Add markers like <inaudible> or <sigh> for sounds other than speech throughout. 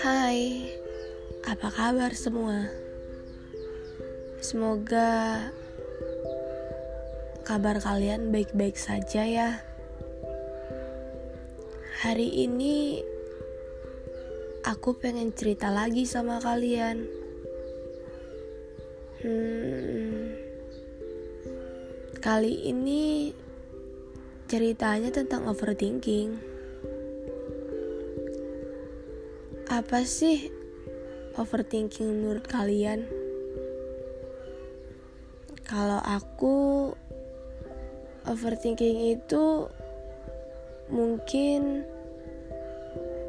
Hai, apa kabar semua? Semoga kabar kalian baik-baik saja ya. Hari ini aku pengen cerita lagi sama kalian. Hmm, kali ini ceritanya tentang overthinking. Apa sih overthinking menurut kalian? Kalau aku overthinking itu mungkin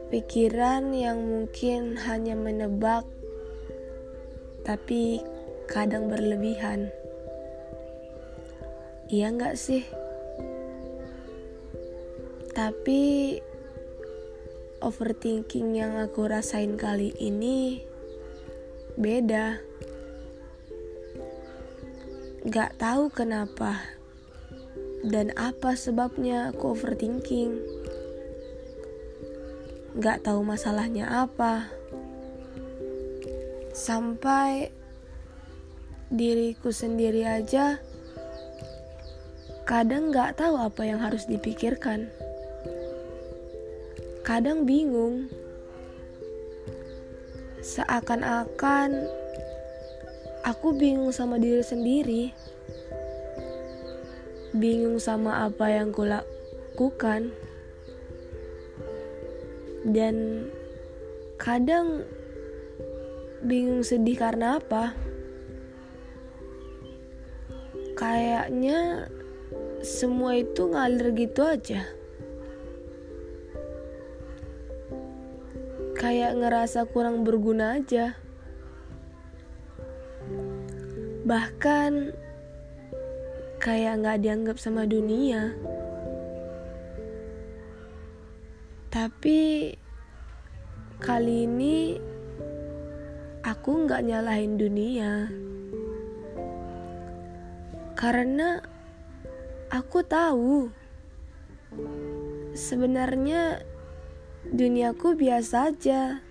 pikiran yang mungkin hanya menebak tapi kadang berlebihan. Iya nggak sih? Tapi overthinking yang aku rasain kali ini beda. Gak tahu kenapa dan apa sebabnya aku overthinking. Gak tahu masalahnya apa. Sampai diriku sendiri aja kadang gak tahu apa yang harus dipikirkan kadang bingung. Seakan-akan aku bingung sama diri sendiri. Bingung sama apa yang kulakukan. Dan kadang bingung sedih karena apa? Kayaknya semua itu ngalir gitu aja. Kayak ngerasa kurang berguna aja. Bahkan kayak nggak dianggap sama dunia. Tapi kali ini aku nggak nyalahin dunia. Karena aku tahu sebenarnya duniaku biasa aja.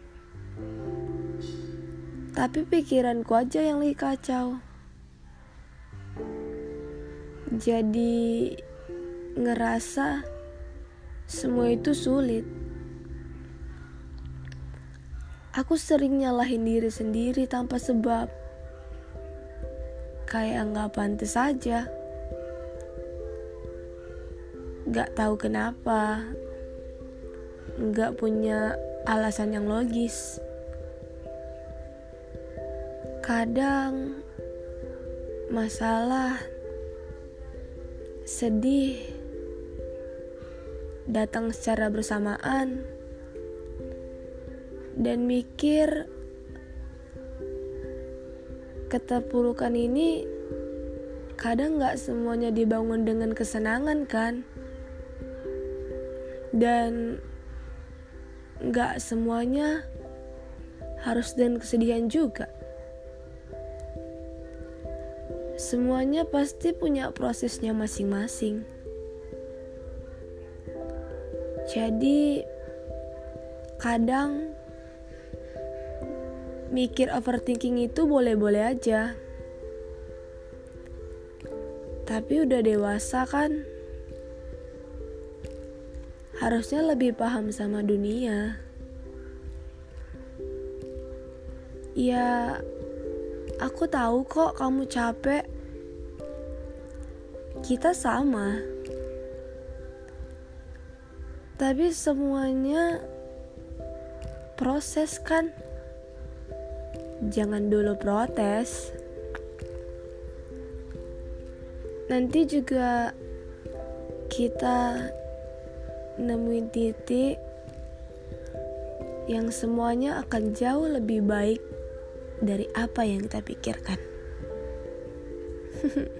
Tapi pikiranku aja yang lagi kacau. Jadi ngerasa semua itu sulit. Aku sering nyalahin diri sendiri tanpa sebab. Kayak nggak pantas aja. Gak tahu kenapa nggak punya alasan yang logis. Kadang masalah sedih datang secara bersamaan dan mikir keterpurukan ini kadang nggak semuanya dibangun dengan kesenangan kan dan gak semuanya harus dan kesedihan juga. Semuanya pasti punya prosesnya masing-masing. Jadi, kadang mikir overthinking itu boleh-boleh aja. Tapi udah dewasa kan? Harusnya lebih paham sama dunia. Ya, aku tahu kok kamu capek. Kita sama. Tapi semuanya proses kan? Jangan dulu protes. Nanti juga kita nemuin titik yang semuanya akan jauh lebih baik dari apa yang kita pikirkan. <laughs>